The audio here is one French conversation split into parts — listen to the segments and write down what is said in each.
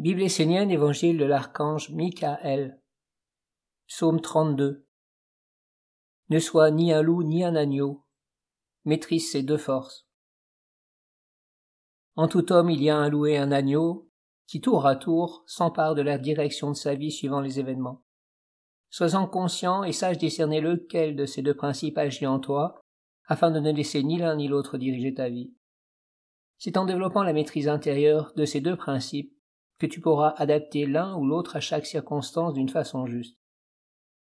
Bible essénienne, Évangile de l'archange Michael. Psaume 32. Ne sois ni un loup ni un agneau. Maîtrise ces deux forces. En tout homme il y a un loup et un agneau, qui tour à tour s'emparent de la direction de sa vie suivant les événements. Sois-en conscient et sache discerner lequel de ces deux principes agit en toi, afin de ne laisser ni l'un ni l'autre diriger ta vie. C'est en développant la maîtrise intérieure de ces deux principes que tu pourras adapter l'un ou l'autre à chaque circonstance d'une façon juste.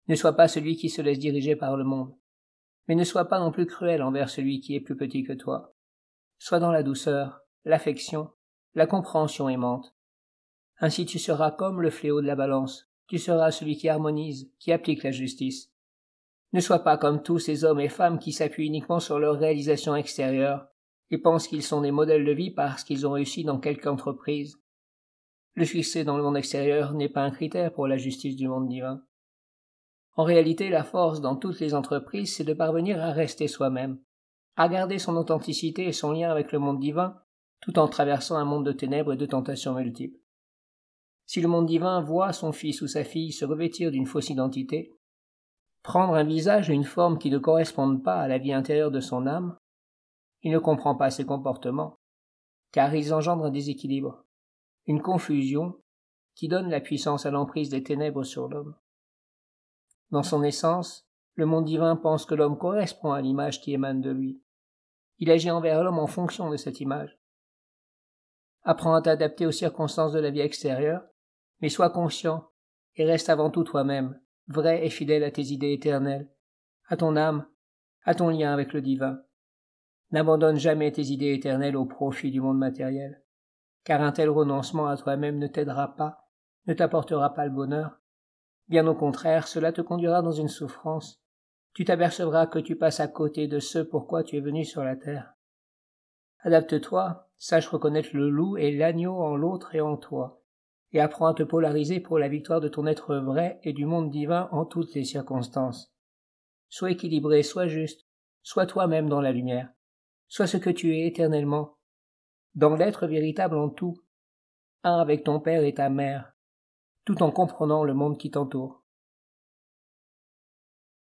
Ne sois pas celui qui se laisse diriger par le monde, mais ne sois pas non plus cruel envers celui qui est plus petit que toi. Sois dans la douceur, l'affection, la compréhension aimante. Ainsi tu seras comme le fléau de la balance, tu seras celui qui harmonise, qui applique la justice. Ne sois pas comme tous ces hommes et femmes qui s'appuient uniquement sur leur réalisation extérieure et pensent qu'ils sont des modèles de vie parce qu'ils ont réussi dans quelque entreprise, le succès dans le monde extérieur n'est pas un critère pour la justice du monde divin. En réalité, la force dans toutes les entreprises, c'est de parvenir à rester soi-même, à garder son authenticité et son lien avec le monde divin, tout en traversant un monde de ténèbres et de tentations multiples. Si le monde divin voit son fils ou sa fille se revêtir d'une fausse identité, prendre un visage et une forme qui ne correspondent pas à la vie intérieure de son âme, il ne comprend pas ses comportements, car ils engendrent un déséquilibre une confusion qui donne la puissance à l'emprise des ténèbres sur l'homme. Dans son essence, le monde divin pense que l'homme correspond à l'image qui émane de lui. Il agit envers l'homme en fonction de cette image. Apprends à t'adapter aux circonstances de la vie extérieure, mais sois conscient et reste avant tout toi-même, vrai et fidèle à tes idées éternelles, à ton âme, à ton lien avec le divin. N'abandonne jamais tes idées éternelles au profit du monde matériel car un tel renoncement à toi-même ne t'aidera pas, ne t'apportera pas le bonheur. Bien au contraire, cela te conduira dans une souffrance. Tu t'apercevras que tu passes à côté de ce pourquoi tu es venu sur la terre. Adapte-toi, sache reconnaître le loup et l'agneau en l'autre et en toi, et apprends à te polariser pour la victoire de ton être vrai et du monde divin en toutes les circonstances. Sois équilibré, sois juste, sois toi-même dans la lumière, sois ce que tu es éternellement, dans l'être véritable en tout, un avec ton père et ta mère, tout en comprenant le monde qui t'entoure.